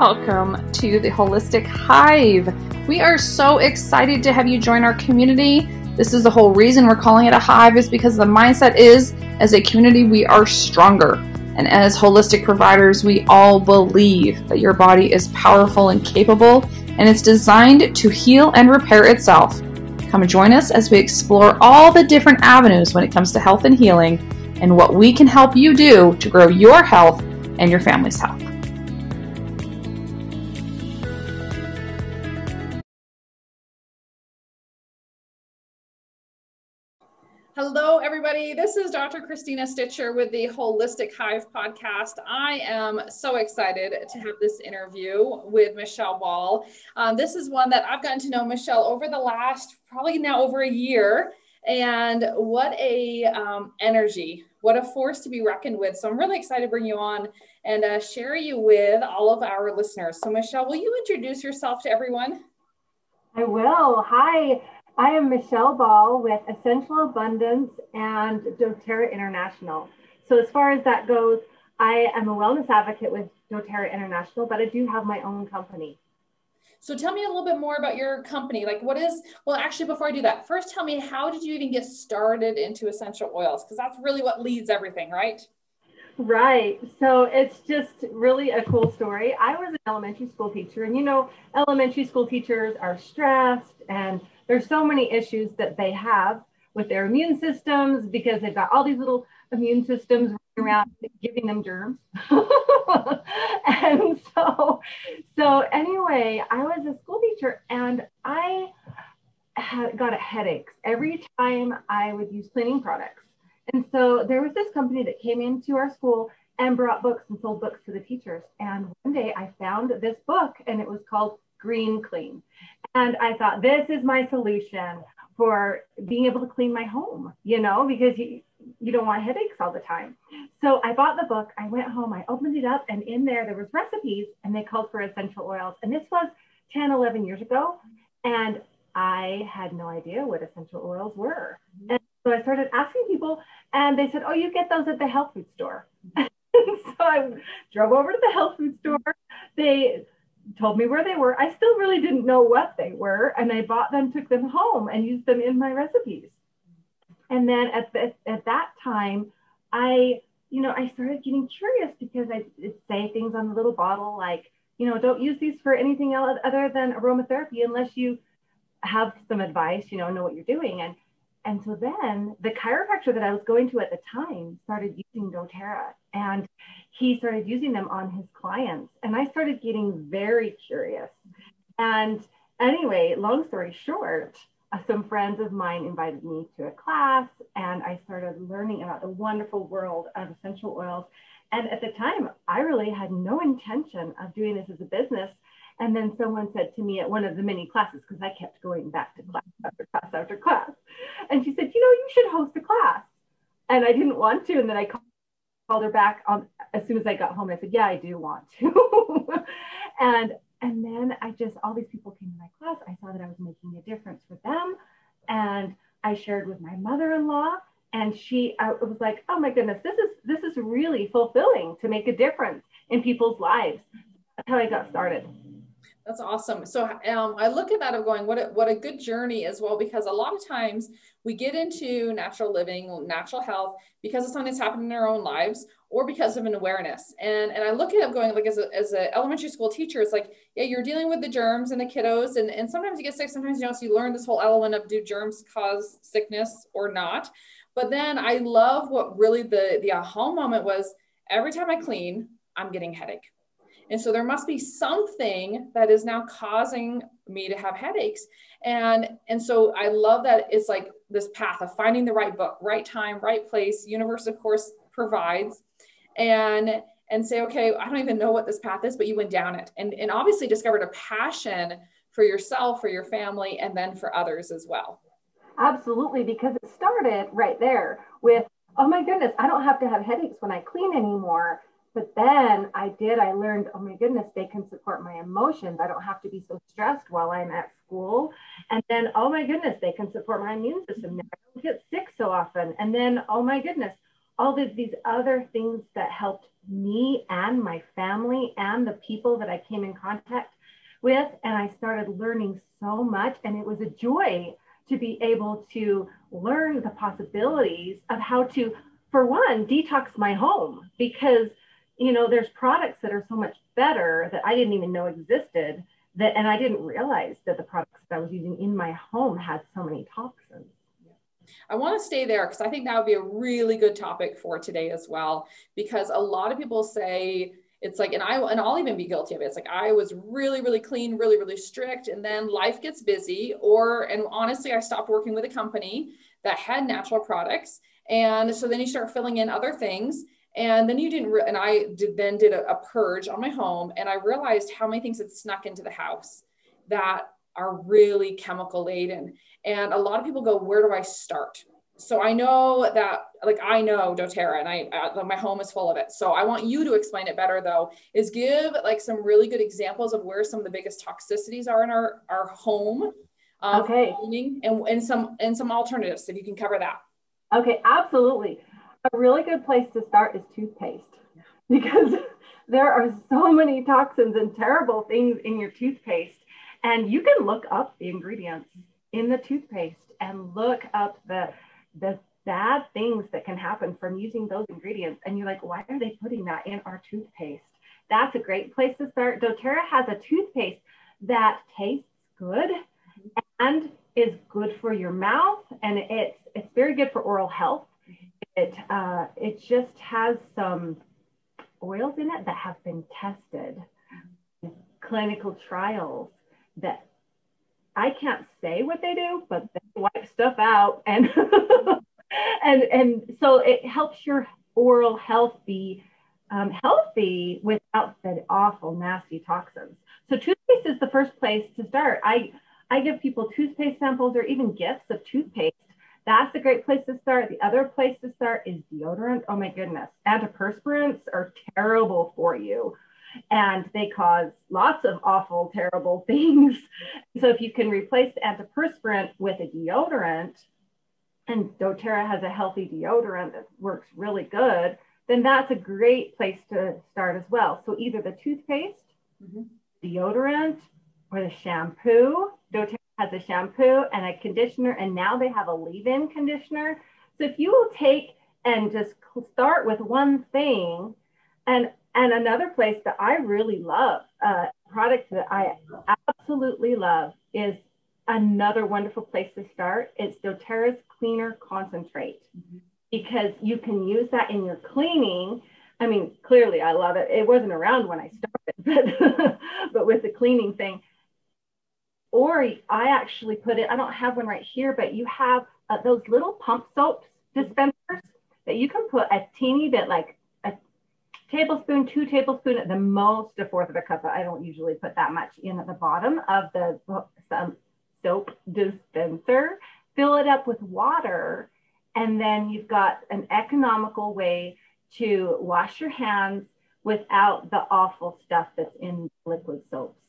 Welcome to the Holistic Hive. We are so excited to have you join our community. This is the whole reason we're calling it a hive is because the mindset is as a community we are stronger. And as holistic providers, we all believe that your body is powerful and capable and it's designed to heal and repair itself. Come join us as we explore all the different avenues when it comes to health and healing and what we can help you do to grow your health and your family's health. This is Dr. Christina Stitcher with the Holistic Hive podcast. I am so excited to have this interview with Michelle Ball. Um, this is one that I've gotten to know Michelle over the last probably now over a year. And what a um, energy, what a force to be reckoned with. So I'm really excited to bring you on and uh, share you with all of our listeners. So, Michelle, will you introduce yourself to everyone? I will. Hi. I am Michelle Ball with Essential Abundance and doTERRA International. So, as far as that goes, I am a wellness advocate with doTERRA International, but I do have my own company. So, tell me a little bit more about your company. Like, what is, well, actually, before I do that, first tell me how did you even get started into essential oils? Because that's really what leads everything, right? Right. So it's just really a cool story. I was an elementary school teacher, and you know, elementary school teachers are stressed and there's so many issues that they have with their immune systems because they've got all these little immune systems around giving them germs. and so, so anyway, I was a school teacher and I had got headaches every time I would use cleaning products. And so there was this company that came into our school and brought books and sold books to the teachers. And one day I found this book and it was called Green Clean. And I thought, this is my solution for being able to clean my home, you know, because you, you don't want headaches all the time. So I bought the book, I went home, I opened it up, and in there there was recipes and they called for essential oils. And this was 10, 11 years ago. And I had no idea what essential oils were. Mm-hmm. And so I started asking people, and they said, Oh, you get those at the health food store. so I drove over to the health food store. They told me where they were. I still really didn't know what they were, and I bought them, took them home, and used them in my recipes. And then at the, at that time, I you know I started getting curious because I say things on the little bottle like you know don't use these for anything else other than aromatherapy unless you have some advice, you know, know what you're doing. And and so then the chiropractor that I was going to at the time started using doTERRA and he started using them on his clients. And I started getting very curious. And anyway, long story short, uh, some friends of mine invited me to a class and I started learning about the wonderful world of essential oils. And at the time, I really had no intention of doing this as a business. And then someone said to me at one of the many classes, because I kept going back to class after class after class, and she said, You know, you should host a class. And I didn't want to. And then I called her back on as soon as I got home. I said, Yeah, I do want to. and and then I just all these people came to my class. I saw that I was making a difference for them. And I shared with my mother-in-law and she I was like, oh my goodness, this is this is really fulfilling to make a difference in people's lives. That's how I got started. That's awesome. So um, I look at that of going, what a, what a good journey as well, because a lot of times we get into natural living, natural health, because of something that's happened in our own lives or because of an awareness. And, and I look at it going like as a, as an elementary school teacher, it's like, yeah, you're dealing with the germs and the kiddos. And, and sometimes you get sick, sometimes you know, so you learn this whole element of do germs cause sickness or not. But then I love what really the, the aha moment was every time I clean, I'm getting headache and so there must be something that is now causing me to have headaches. And, and so I love that it's like this path of finding the right book, right time, right place. Universe, of course, provides. And and say, okay, I don't even know what this path is, but you went down it and, and obviously discovered a passion for yourself, for your family, and then for others as well. Absolutely, because it started right there with, oh my goodness, I don't have to have headaches when I clean anymore. But then I did, I learned, oh my goodness, they can support my emotions. I don't have to be so stressed while I'm at school. And then, oh my goodness, they can support my immune system. Now I don't get sick so often. And then, oh my goodness, all of these other things that helped me and my family and the people that I came in contact with. And I started learning so much. And it was a joy to be able to learn the possibilities of how to, for one, detox my home because, you know, there's products that are so much better that I didn't even know existed that, and I didn't realize that the products that I was using in my home had so many toxins. I want to stay there because I think that would be a really good topic for today as well. Because a lot of people say it's like, and I and I'll even be guilty of it. It's like I was really, really clean, really, really strict, and then life gets busy. Or and honestly, I stopped working with a company that had natural products, and so then you start filling in other things. And then you didn't, re- and I did then did a, a purge on my home, and I realized how many things had snuck into the house that are really chemical laden. And a lot of people go, where do I start? So I know that, like, I know doTERRA and I, uh, my home is full of it. So I want you to explain it better though, is give like some really good examples of where some of the biggest toxicities are in our, our home. Um, okay. And, and some, and some alternatives, if you can cover that. Okay, absolutely. A really good place to start is toothpaste because there are so many toxins and terrible things in your toothpaste and you can look up the ingredients in the toothpaste and look up the the bad things that can happen from using those ingredients. And you're like, why are they putting that in our toothpaste? That's a great place to start. doTERRA has a toothpaste that tastes good and is good for your mouth, and it's it's very good for oral health. It uh, it just has some oils in it that have been tested, clinical trials that I can't say what they do, but they wipe stuff out and and and so it helps your oral health be um, healthy without the awful nasty toxins. So toothpaste is the first place to start. I I give people toothpaste samples or even gifts of toothpaste. That's a great place to start. The other place to start is deodorant. Oh my goodness, antiperspirants are terrible for you and they cause lots of awful, terrible things. So if you can replace the antiperspirant with a deodorant, and doTERRA has a healthy deodorant that works really good, then that's a great place to start as well. So either the toothpaste, mm-hmm. deodorant, or the shampoo. doTERRA has a shampoo and a conditioner, and now they have a leave-in conditioner. So if you will take and just start with one thing and and another place that I really love, uh, product that I absolutely love is another wonderful place to start. It's doTERRA's Cleaner Concentrate mm-hmm. because you can use that in your cleaning. I mean, clearly I love it. It wasn't around when I started, but, but with the cleaning thing. Or I actually put it, I don't have one right here, but you have uh, those little pump soaps dispensers that you can put a teeny bit like a tablespoon, two tablespoon, at the most a fourth of a cup. I don't usually put that much in at the bottom of the um, soap dispenser. Fill it up with water, and then you've got an economical way to wash your hands without the awful stuff that's in liquid soaps.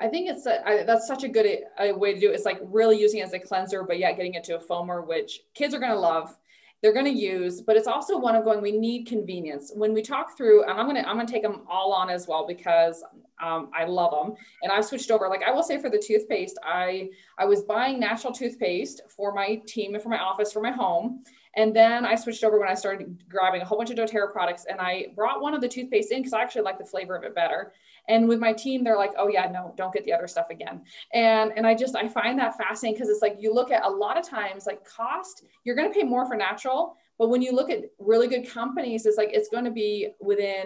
I think it's a, I, that's such a good a, way to do it. It's like really using it as a cleanser, but yet getting it to a foamer, which kids are going to love. They're going to use but it's also one of going we need convenience. When we talk through and i'm going to i'm going to take them all on as well because um, i love them and i've switched over. Like i will say for the toothpaste i i was buying natural toothpaste for my team and for my office for my home. And then I switched over when I started grabbing a whole bunch of doTERRA products and I brought one of the toothpaste in because I actually like the flavor of it better. And with my team, they're like, oh yeah, no, don't get the other stuff again. And and I just I find that fascinating because it's like you look at a lot of times like cost, you're gonna pay more for natural, but when you look at really good companies, it's like it's going to be within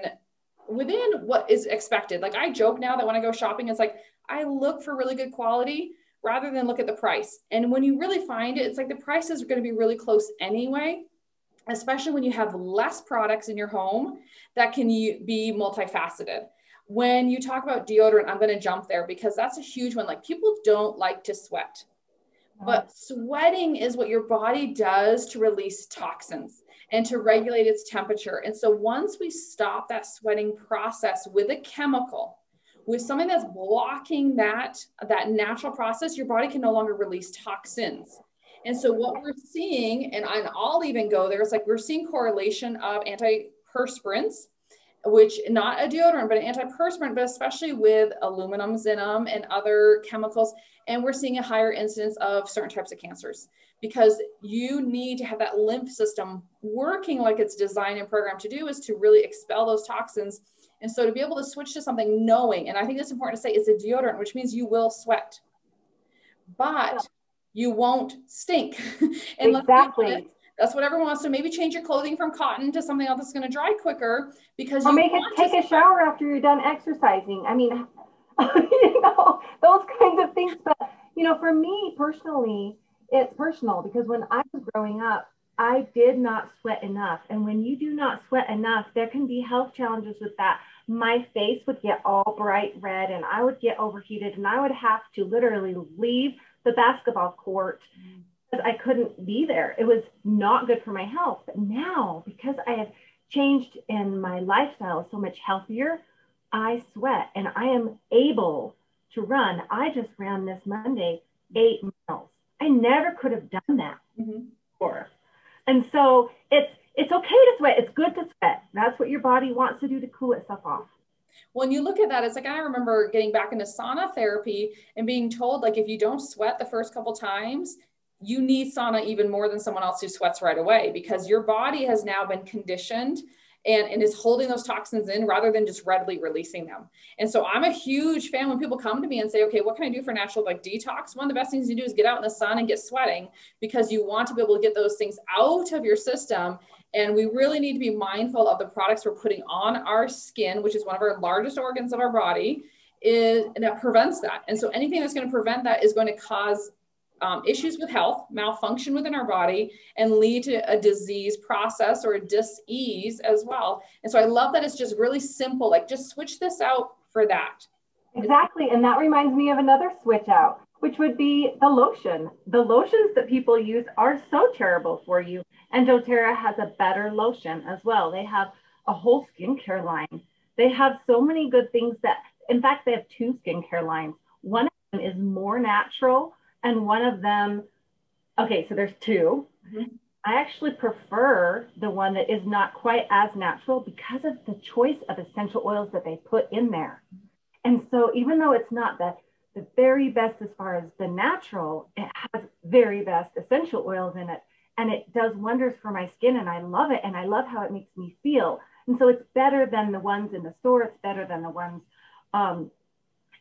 within what is expected. Like I joke now that when I go shopping, it's like I look for really good quality rather than look at the price. And when you really find it, it's like the prices are going to be really close anyway, especially when you have less products in your home that can be multifaceted. When you talk about deodorant, I'm going to jump there because that's a huge one. Like people don't like to sweat. But sweating is what your body does to release toxins and to regulate its temperature. And so once we stop that sweating process with a chemical, with something that's blocking that that natural process your body can no longer release toxins And so what we're seeing, and I'll even go there, it's like we're seeing correlation of antiperspirants, which not a deodorant, but an antiperspirant, but especially with aluminums in them and other chemicals. And we're seeing a higher incidence of certain types of cancers because you need to have that lymph system working like it's designed and programmed to do is to really expel those toxins. And so to be able to switch to something knowing, and I think it's important to say it's a deodorant, which means you will sweat, but you won't stink. and exactly. That's what everyone wants to maybe change your clothing from cotton to something else that's going to dry quicker because or make it take a shower after you're done exercising. I mean, you know, those kinds of things. But you know, for me personally, it's personal because when I was growing up, I did not sweat enough. And when you do not sweat enough, there can be health challenges with that. My face would get all bright red and I would get overheated and I would have to literally leave the basketball court mm. Because I couldn't be there. It was not good for my health. But now, because I have changed in my lifestyle is so much healthier, I sweat and I am able to run. I just ran this Monday eight miles. I never could have done that mm-hmm. before. And so it's it's okay to sweat. It's good to sweat. That's what your body wants to do to cool itself off when you look at that, it's like I remember getting back into sauna therapy and being told like if you don't sweat the first couple times, you need sauna even more than someone else who sweats right away because your body has now been conditioned and, and is holding those toxins in rather than just readily releasing them. And so I'm a huge fan when people come to me and say, okay, what can I do for natural like detox? One of the best things you do is get out in the sun and get sweating because you want to be able to get those things out of your system and we really need to be mindful of the products we're putting on our skin, which is one of our largest organs of our body, is that prevents that. And so anything that's going to prevent that is going to cause um, issues with health, malfunction within our body, and lead to a disease process or a dis-ease as well. And so I love that it's just really simple. Like just switch this out for that. Exactly. And that reminds me of another switch out, which would be the lotion. The lotions that people use are so terrible for you. And doTERRA has a better lotion as well. They have a whole skincare line. They have so many good things that, in fact, they have two skincare lines. One of them is more natural, and one of them, okay, so there's 2 mm-hmm. I actually prefer the one that is not quite as natural because of the choice of essential oils that they put in there. And so, even though it's not the the very best as far as the natural, it has very best essential oils in it and it does wonders for my skin and I love it and I love how it makes me feel. And so it's better than the ones in the store. It's better than the ones um,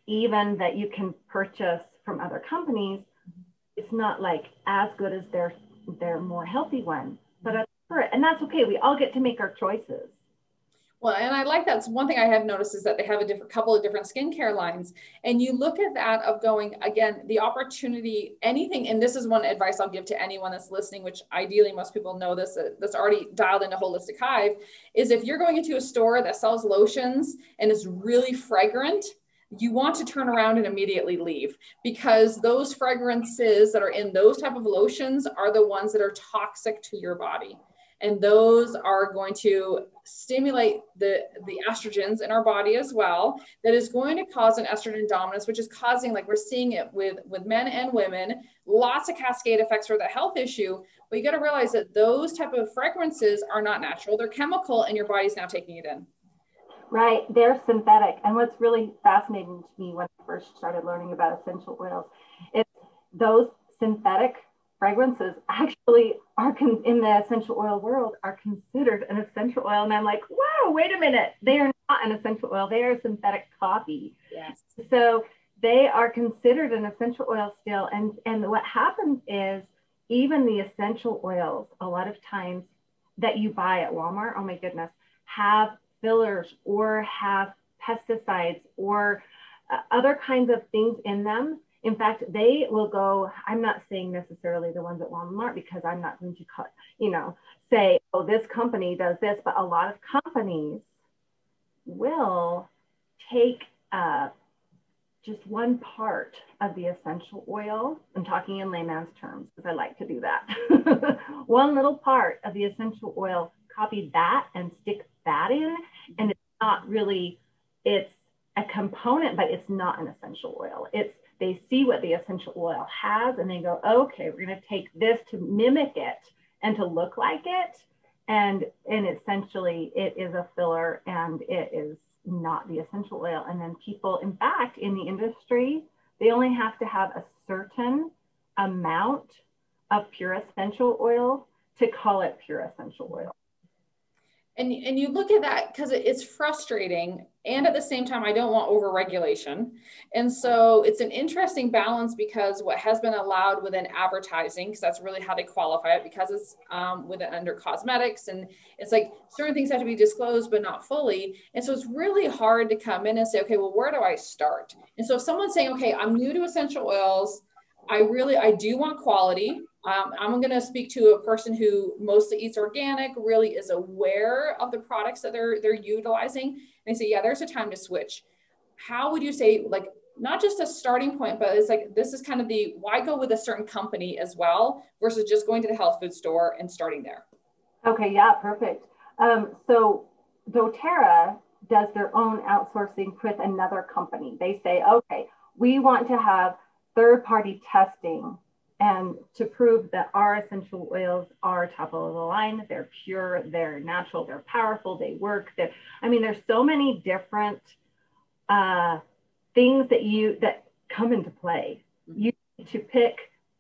even that you can purchase from other companies. It's not like as good as their their more healthy one, but for it, and that's okay. We all get to make our choices. Well, and I like that's one thing I have noticed is that they have a different couple of different skincare lines. And you look at that of going again, the opportunity, anything, and this is one advice I'll give to anyone that's listening, which ideally most people know this, uh, that's already dialed into Holistic Hive, is if you're going into a store that sells lotions and is really fragrant, you want to turn around and immediately leave because those fragrances that are in those type of lotions are the ones that are toxic to your body. And those are going to stimulate the the estrogens in our body as well that is going to cause an estrogen dominance which is causing like we're seeing it with with men and women lots of cascade effects for the health issue. But you got to realize that those type of fragrances are not natural. They're chemical and your body's now taking it in right they're synthetic and what's really fascinating to me when i first started learning about essential oils is those synthetic fragrances actually are con- in the essential oil world are considered an essential oil. And I'm like, wow, wait a minute. They are not an essential oil. They are a synthetic coffee. Yes. So they are considered an essential oil still. And, and what happens is even the essential oils, a lot of times that you buy at Walmart, oh my goodness, have fillers or have pesticides or uh, other kinds of things in them in fact, they will go, I'm not saying necessarily the ones at Walmart because I'm not going to cut, you know, say, oh, this company does this, but a lot of companies will take uh, just one part of the essential oil. I'm talking in layman's terms because I like to do that. one little part of the essential oil, copy that and stick that in. And it's not really, it's a component, but it's not an essential oil. It's they see what the essential oil has and they go, okay, we're going to take this to mimic it and to look like it. And, and essentially it is a filler and it is not the essential oil. And then people, in fact, in the industry, they only have to have a certain amount of pure essential oil to call it pure essential oil and and you look at that because it's frustrating and at the same time i don't want over regulation and so it's an interesting balance because what has been allowed within advertising because that's really how they qualify it because it's um, within under cosmetics and it's like certain things have to be disclosed but not fully. And so it's really hard to come in and say okay well where do i start? And so if someone's saying okay i'm new to essential oils. I really i do want quality um, I'm going to speak to a person who mostly eats organic, really is aware of the products that they're they're utilizing, and they say, yeah, there's a time to switch. How would you say, like, not just a starting point, but it's like this is kind of the why go with a certain company as well versus just going to the health food store and starting there. Okay, yeah, perfect. Um, so doTERRA does their own outsourcing with another company. They say, okay, we want to have third party testing and to prove that our essential oils are top of the line, they're pure, they're natural, they're powerful, they work. They're, I mean, there's so many different uh, things that you that come into play. Mm-hmm. You need to pick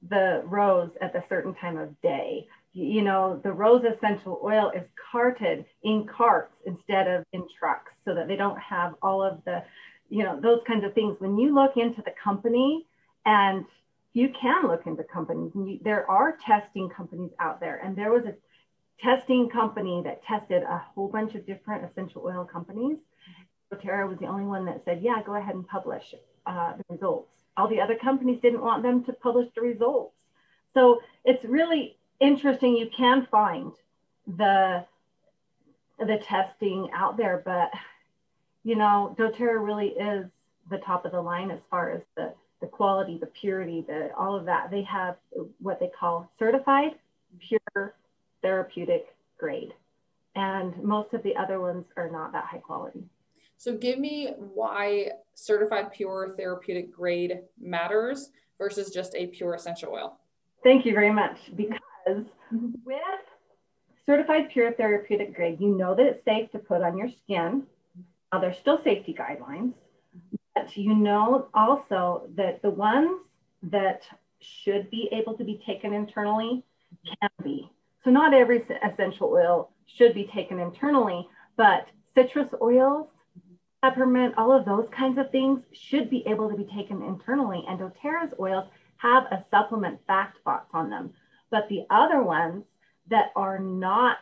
the rose at a certain time of day. You know, the rose essential oil is carted in carts instead of in trucks so that they don't have all of the, you know, those kinds of things. When you look into the company and you can look into companies. You, there are testing companies out there, and there was a testing company that tested a whole bunch of different essential oil companies. doTERRA was the only one that said, "Yeah, go ahead and publish uh, the results." All the other companies didn't want them to publish the results. So it's really interesting. You can find the the testing out there, but you know, doTERRA really is the top of the line as far as the the quality, the purity, the all of that. They have what they call certified pure therapeutic grade. And most of the other ones are not that high quality. So give me why certified pure therapeutic grade matters versus just a pure essential oil. Thank you very much. Because mm-hmm. with certified pure therapeutic grade, you know that it's safe to put on your skin. Now, there's still safety guidelines, you know also that the ones that should be able to be taken internally can be. So not every essential oil should be taken internally, but citrus oils, peppermint, all of those kinds of things should be able to be taken internally. And doTERRA's oils have a supplement fact box on them. But the other ones that are not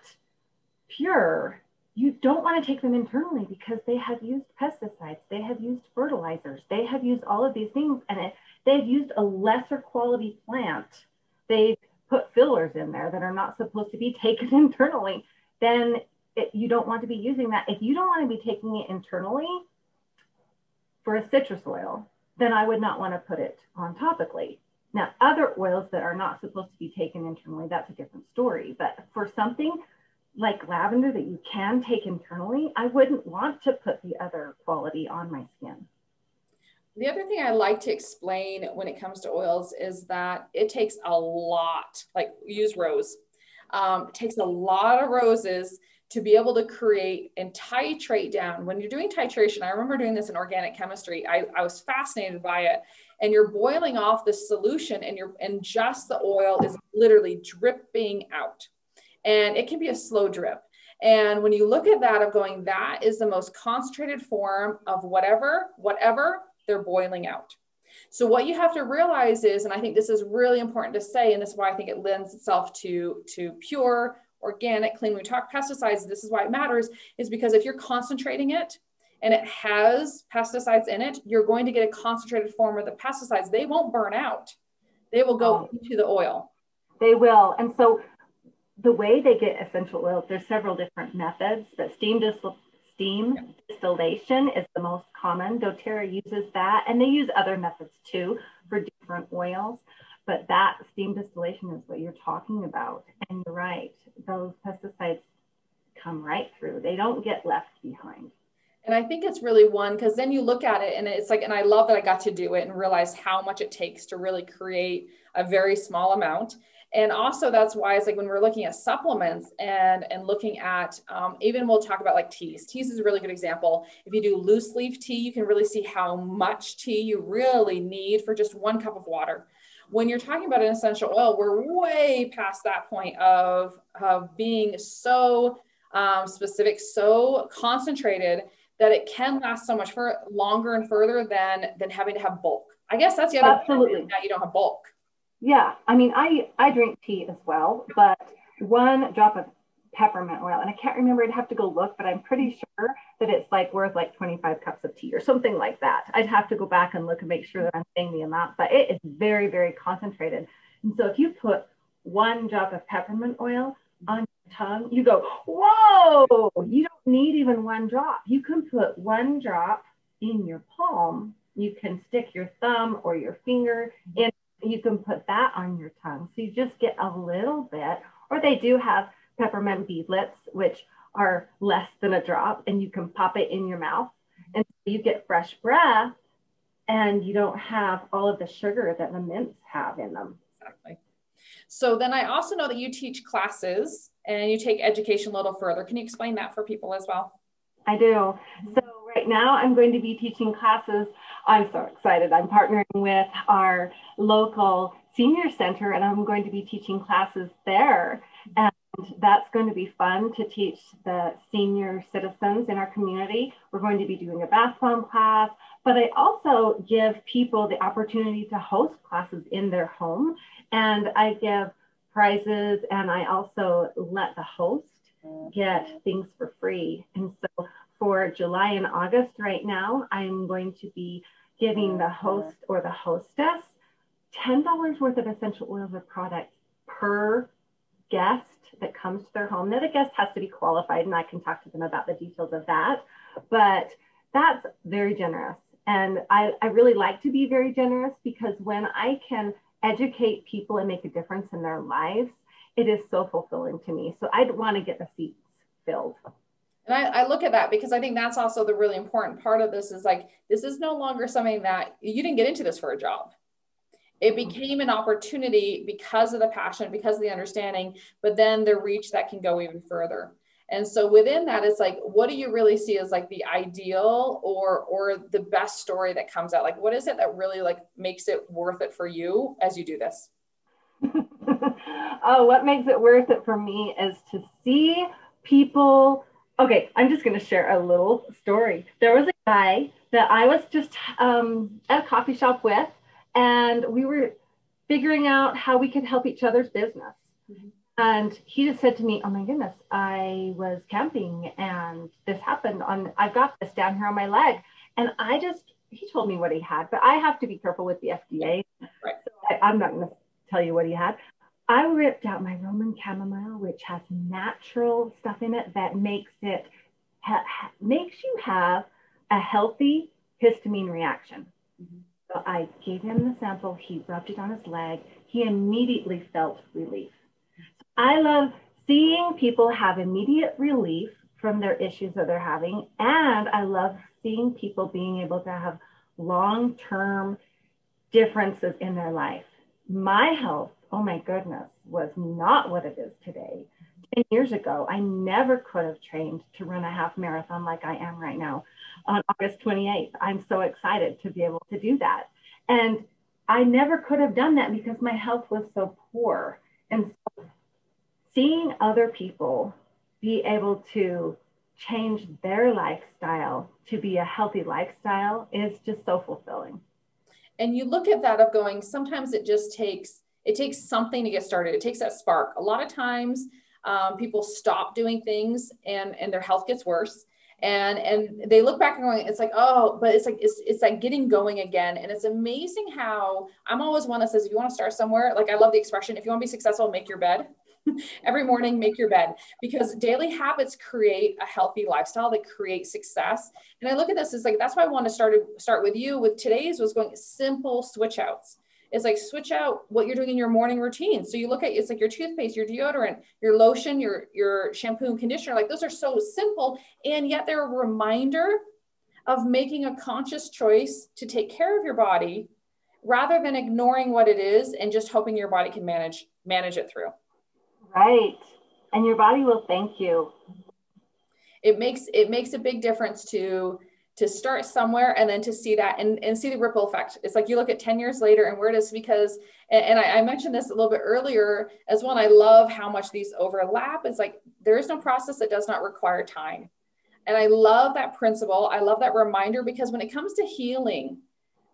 pure you don't want to take them internally because they have used pesticides, they have used fertilizers, they have used all of these things, and they've used a lesser quality plant. They've put fillers in there that are not supposed to be taken internally. Then it, you don't want to be using that. If you don't want to be taking it internally for a citrus oil, then I would not want to put it on topically. Now, other oils that are not supposed to be taken internally, that's a different story. But for something like lavender that you can take internally, I wouldn't want to put the other quality on my skin. The other thing I like to explain when it comes to oils is that it takes a lot, like use rose, um, it takes a lot of roses to be able to create and titrate down. When you're doing titration, I remember doing this in organic chemistry. I, I was fascinated by it. And you're boiling off the solution and you're and just the oil is literally dripping out and it can be a slow drip. And when you look at that of going, that is the most concentrated form of whatever, whatever they're boiling out. So what you have to realize is, and I think this is really important to say, and this is why I think it lends itself to, to pure, organic, clean. When we talk pesticides, this is why it matters, is because if you're concentrating it and it has pesticides in it, you're going to get a concentrated form of the pesticides. They won't burn out. They will go oh. into the oil. They will. And so the way they get essential oils, there's several different methods, but steam, dis- steam distillation is the most common. doTERRA uses that, and they use other methods too for different oils. But that steam distillation is what you're talking about. And you're right, those pesticides come right through. They don't get left behind. And I think it's really one because then you look at it and it's like, and I love that I got to do it and realize how much it takes to really create a very small amount. And also that's why it's like when we're looking at supplements and and looking at um, even we'll talk about like teas. Teas is a really good example. If you do loose leaf tea, you can really see how much tea you really need for just one cup of water. When you're talking about an essential oil, we're way past that point of, of being so um, specific, so concentrated that it can last so much for longer and further than than having to have bulk. I guess that's the other absolutely now you don't have bulk. Yeah, I mean, I I drink tea as well, but one drop of peppermint oil, and I can't remember. I'd have to go look, but I'm pretty sure that it's like worth like 25 cups of tea or something like that. I'd have to go back and look and make sure that I'm saying the amount, but it is very very concentrated. And so if you put one drop of peppermint oil on your tongue, you go, whoa! You don't need even one drop. You can put one drop in your palm. You can stick your thumb or your finger in you can put that on your tongue. So you just get a little bit, or they do have peppermint beadlets, which are less than a drop, and you can pop it in your mouth. And you get fresh breath and you don't have all of the sugar that the mints have in them. Exactly. So then I also know that you teach classes and you take education a little further. Can you explain that for people as well? I do. So right now I'm going to be teaching classes. I'm so excited. I'm partnering with our local senior center and I'm going to be teaching classes there. And that's going to be fun to teach the senior citizens in our community. We're going to be doing a bath bomb class, but I also give people the opportunity to host classes in their home. And I give prizes and I also let the host get things for free. And so for July and August right now, I'm going to be giving the mm-hmm. host or the hostess $10 worth of essential oils or products per guest that comes to their home. Now, the guest has to be qualified, and I can talk to them about the details of that. But that's very generous. And I, I really like to be very generous because when I can educate people and make a difference in their lives, it is so fulfilling to me. So I'd want to get the seats filled. And I, I, look at that because I think that's also the really important part of this is like, this is no longer something that you didn't get into this for a job. It mm-hmm. became an opportunity because of the passion, because of the understanding, but then the reach that can go even further. And so within that, it's like, what do you really see as like the ideal or or the best story that comes out? Like, what is it that really like makes it worth it for you as you do this? oh, what makes it worth it for me is to see people okay, I'm just going to share a little story. There was a guy that I was just um, at a coffee shop with, and we were figuring out how we could help each other's business. Mm-hmm. And he just said to me, Oh my goodness, I was camping and this happened on, I've got this down here on my leg. And I just, he told me what he had, but I have to be careful with the FDA. Right. So I, I'm not going to tell you what he had. I ripped out my Roman chamomile, which has natural stuff in it that makes it ha- makes you have a healthy histamine reaction. Mm-hmm. So I gave him the sample. He rubbed it on his leg. He immediately felt relief. I love seeing people have immediate relief from their issues that they're having, and I love seeing people being able to have long-term differences in their life. My health oh my goodness, was not what it is today. 10 years ago, I never could have trained to run a half marathon like I am right now on August 28th. I'm so excited to be able to do that. And I never could have done that because my health was so poor. And so seeing other people be able to change their lifestyle to be a healthy lifestyle is just so fulfilling. And you look at that of going, sometimes it just takes it takes something to get started. It takes that spark. A lot of times um, people stop doing things and, and their health gets worse. And, and they look back and going, it's like, oh, but it's like, it's, it's like getting going again. And it's amazing how I'm always one that says, if you want to start somewhere, like I love the expression, if you want to be successful, make your bed. every morning make your bed because daily habits create a healthy lifestyle that creates success and i look at this as like that's why i want to start start with you with today's was going simple switch outs is like switch out what you're doing in your morning routine. So you look at it's like your toothpaste, your deodorant, your lotion, your your shampoo and conditioner. Like those are so simple, and yet they're a reminder of making a conscious choice to take care of your body rather than ignoring what it is and just hoping your body can manage manage it through. Right. And your body will thank you. It makes it makes a big difference to to start somewhere and then to see that and, and see the ripple effect. It's like you look at 10 years later and where it is because, and, and I, I, mentioned this a little bit earlier as well. I love how much these overlap. It's like there is no process that does not require time. And I love that principle. I love that reminder because when it comes to healing,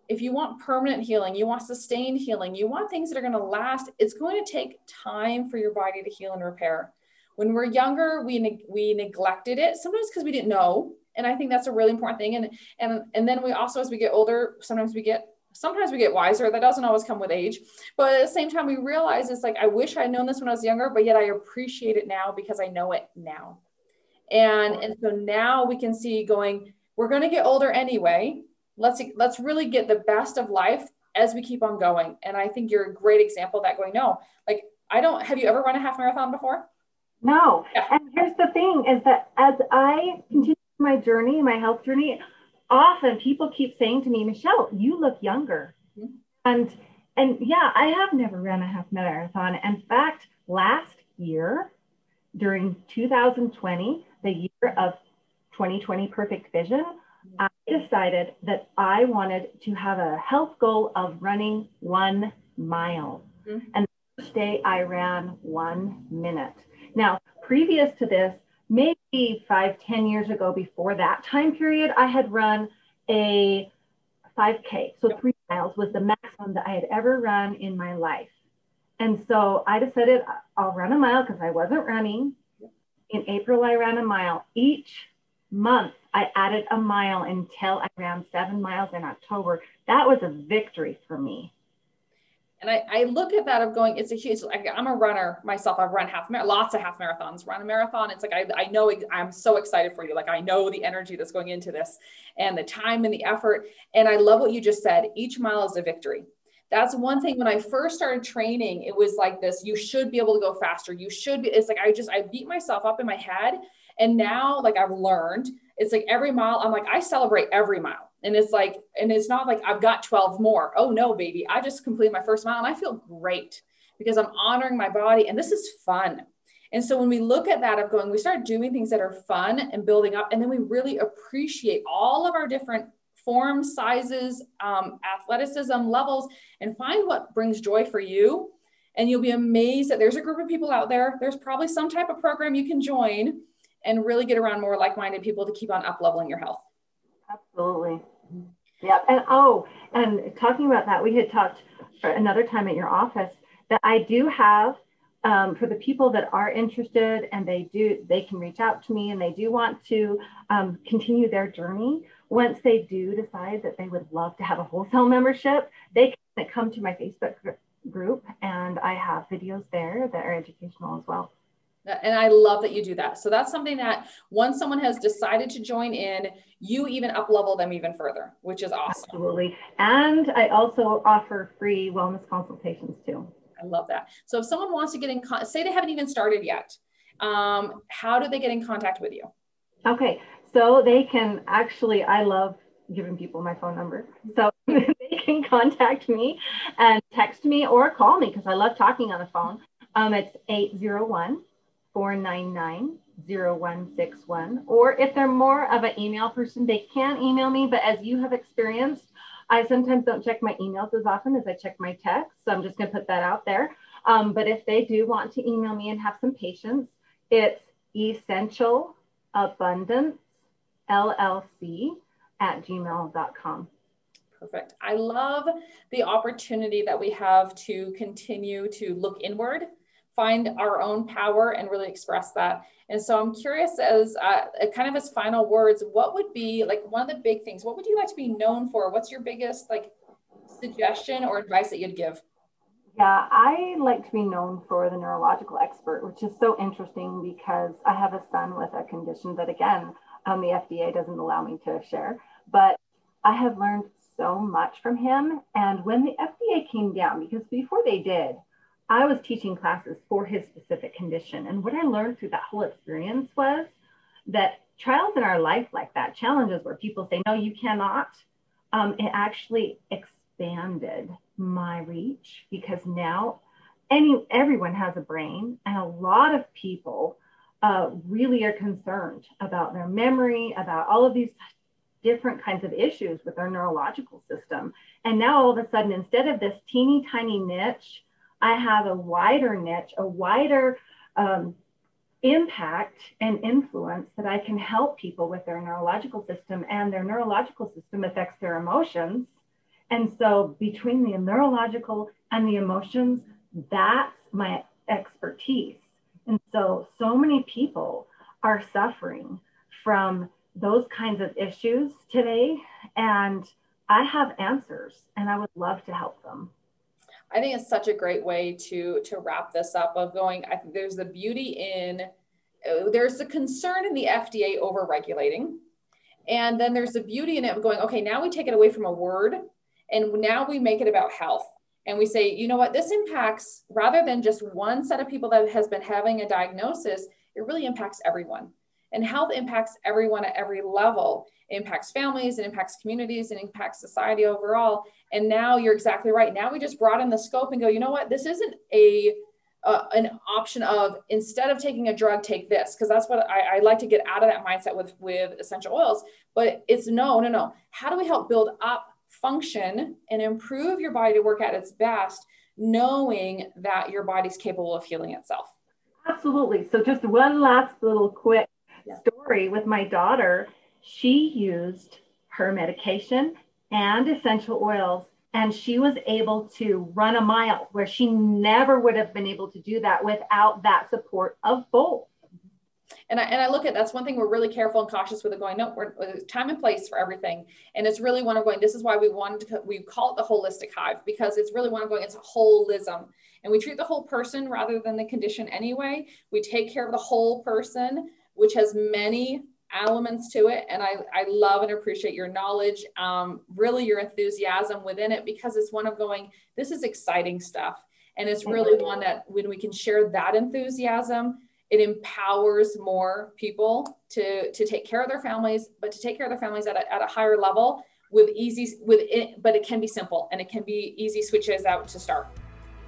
if you want permanent healing, you want sustained healing, you want things that are going to last, it's going to take time for your body to heal and repair. When we're younger, we, ne- we neglected it, sometimes because we didn't know and i think that's a really important thing. And and and then we also as we get older sometimes we get sometimes we get wiser. That doesn't always come with age. But at the same time we realize it's like i wish i'd known this when i was younger but yet i appreciate it now because i know it now. And and so now we can see going we're going to get older anyway. Let's let's really get the best of life as we keep on going. And i think you're a great example of that going no like i don't have you ever run a half marathon before? No. Yeah. and here's the thing is that as i continue my journey, my health journey, often people keep saying to me, Michelle, you look younger. Mm-hmm. And and yeah, I have never ran a half marathon. In fact, last year, during 2020, the year of 2020 perfect vision, I decided that I wanted to have a health goal of running one mile. Mm-hmm. And the first day I ran one minute. Now, previous to this, maybe five, ten years ago before that time period, I had run a 5K. So three miles was the maximum that I had ever run in my life. And so I decided I'll run a mile because I wasn't running. In April, I ran a mile. Each month, I added a mile until I ran seven miles in October. That was a victory for me. And I, I look at that of going, it's a huge, like, I'm a runner myself. I've run half, mar- lots of half marathons, run a marathon. It's like, I, I know, I'm so excited for you. Like, I know the energy that's going into this and the time and the effort. And I love what you just said. Each mile is a victory. That's one thing when I first started training, it was like this, you should be able to go faster. You should be, it's like, I just, I beat myself up in my head. And now like I've learned, it's like every mile, I'm like, I celebrate every mile and it's like, and it's not like I've got 12 more. Oh no, baby. I just completed my first mile and I feel great because I'm honoring my body and this is fun. And so when we look at that of going, we start doing things that are fun and building up, and then we really appreciate all of our different forms, sizes, um, athleticism levels, and find what brings joy for you. And you'll be amazed that there's a group of people out there. There's probably some type of program you can join and really get around more like-minded people to keep on up leveling your health. Absolutely. Yeah. And oh, and talking about that, we had talked another time at your office that I do have um, for the people that are interested and they do, they can reach out to me and they do want to um, continue their journey. Once they do decide that they would love to have a wholesale membership, they can come to my Facebook group and I have videos there that are educational as well. And I love that you do that. So that's something that once someone has decided to join in, you even up level them even further, which is awesome. Absolutely. And I also offer free wellness consultations too. I love that. So if someone wants to get in, con- say they haven't even started yet, um, how do they get in contact with you? Okay. So they can actually, I love giving people my phone number. So they can contact me and text me or call me because I love talking on the phone. Um, it's 801 499 0161. Or if they're more of an email person, they can email me. But as you have experienced, I sometimes don't check my emails as often as I check my texts. So I'm just going to put that out there. Um, but if they do want to email me and have some patience, it's essential abundance llc at gmail.com. Perfect. I love the opportunity that we have to continue to look inward find our own power and really express that. And so I'm curious as uh, kind of as final words, what would be like one of the big things? What would you like to be known for? What's your biggest like suggestion or advice that you'd give? Yeah, I like to be known for the neurological expert, which is so interesting because I have a son with a condition that, again, um, the FDA doesn't allow me to share. But I have learned so much from him. And when the FDA came down, because before they did, I was teaching classes for his specific condition. And what I learned through that whole experience was that trials in our life like that, challenges where people say, no, you cannot, um, it actually expanded my reach because now any everyone has a brain and a lot of people uh, really are concerned about their memory, about all of these different kinds of issues with their neurological system. And now all of a sudden, instead of this teeny tiny niche, I have a wider niche, a wider um, impact and influence that I can help people with their neurological system, and their neurological system affects their emotions. And so, between the neurological and the emotions, that's my expertise. And so, so many people are suffering from those kinds of issues today. And I have answers, and I would love to help them. I think it's such a great way to to wrap this up of going. I think there's the beauty in uh, there's the concern in the FDA over regulating, and then there's the beauty in it of going. Okay, now we take it away from a word, and now we make it about health, and we say, you know what, this impacts rather than just one set of people that has been having a diagnosis, it really impacts everyone. And health impacts everyone at every level. It impacts families, it impacts communities, it impacts society overall. And now you're exactly right. Now we just broaden the scope and go, you know what? This isn't a uh, an option of instead of taking a drug, take this, because that's what I, I, like to get out of that mindset with with essential oils. But it's no, no, no. How do we help build up function and improve your body to work at its best, knowing that your body's capable of healing itself? Absolutely. So just one last little quick. Story with my daughter. She used her medication and essential oils, and she was able to run a mile where she never would have been able to do that without that support of both. And I, and I look at that's one thing we're really careful and cautious with it going no we're uh, time and place for everything and it's really one of going this is why we wanted to we call it the holistic hive because it's really one of going it's holism and we treat the whole person rather than the condition anyway we take care of the whole person which has many elements to it. And I, I love and appreciate your knowledge, um, really your enthusiasm within it, because it's one of going, this is exciting stuff. And it's really one that when we can share that enthusiasm, it empowers more people to, to take care of their families, but to take care of their families at a, at a higher level with easy, with it, but it can be simple and it can be easy switches out to start.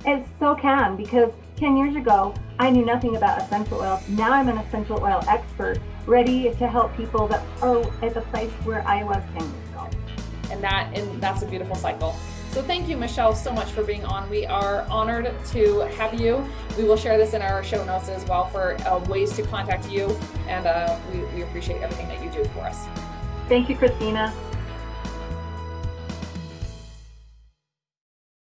It so can because 10 years ago, I knew nothing about essential oils. Now I'm an essential oil expert, ready to help people that are at the place where I was 10 years ago. And that and that's a beautiful cycle. So thank you, Michelle, so much for being on. We are honored to have you. We will share this in our show notes as well for uh, ways to contact you. And uh, we, we appreciate everything that you do for us. Thank you, Christina.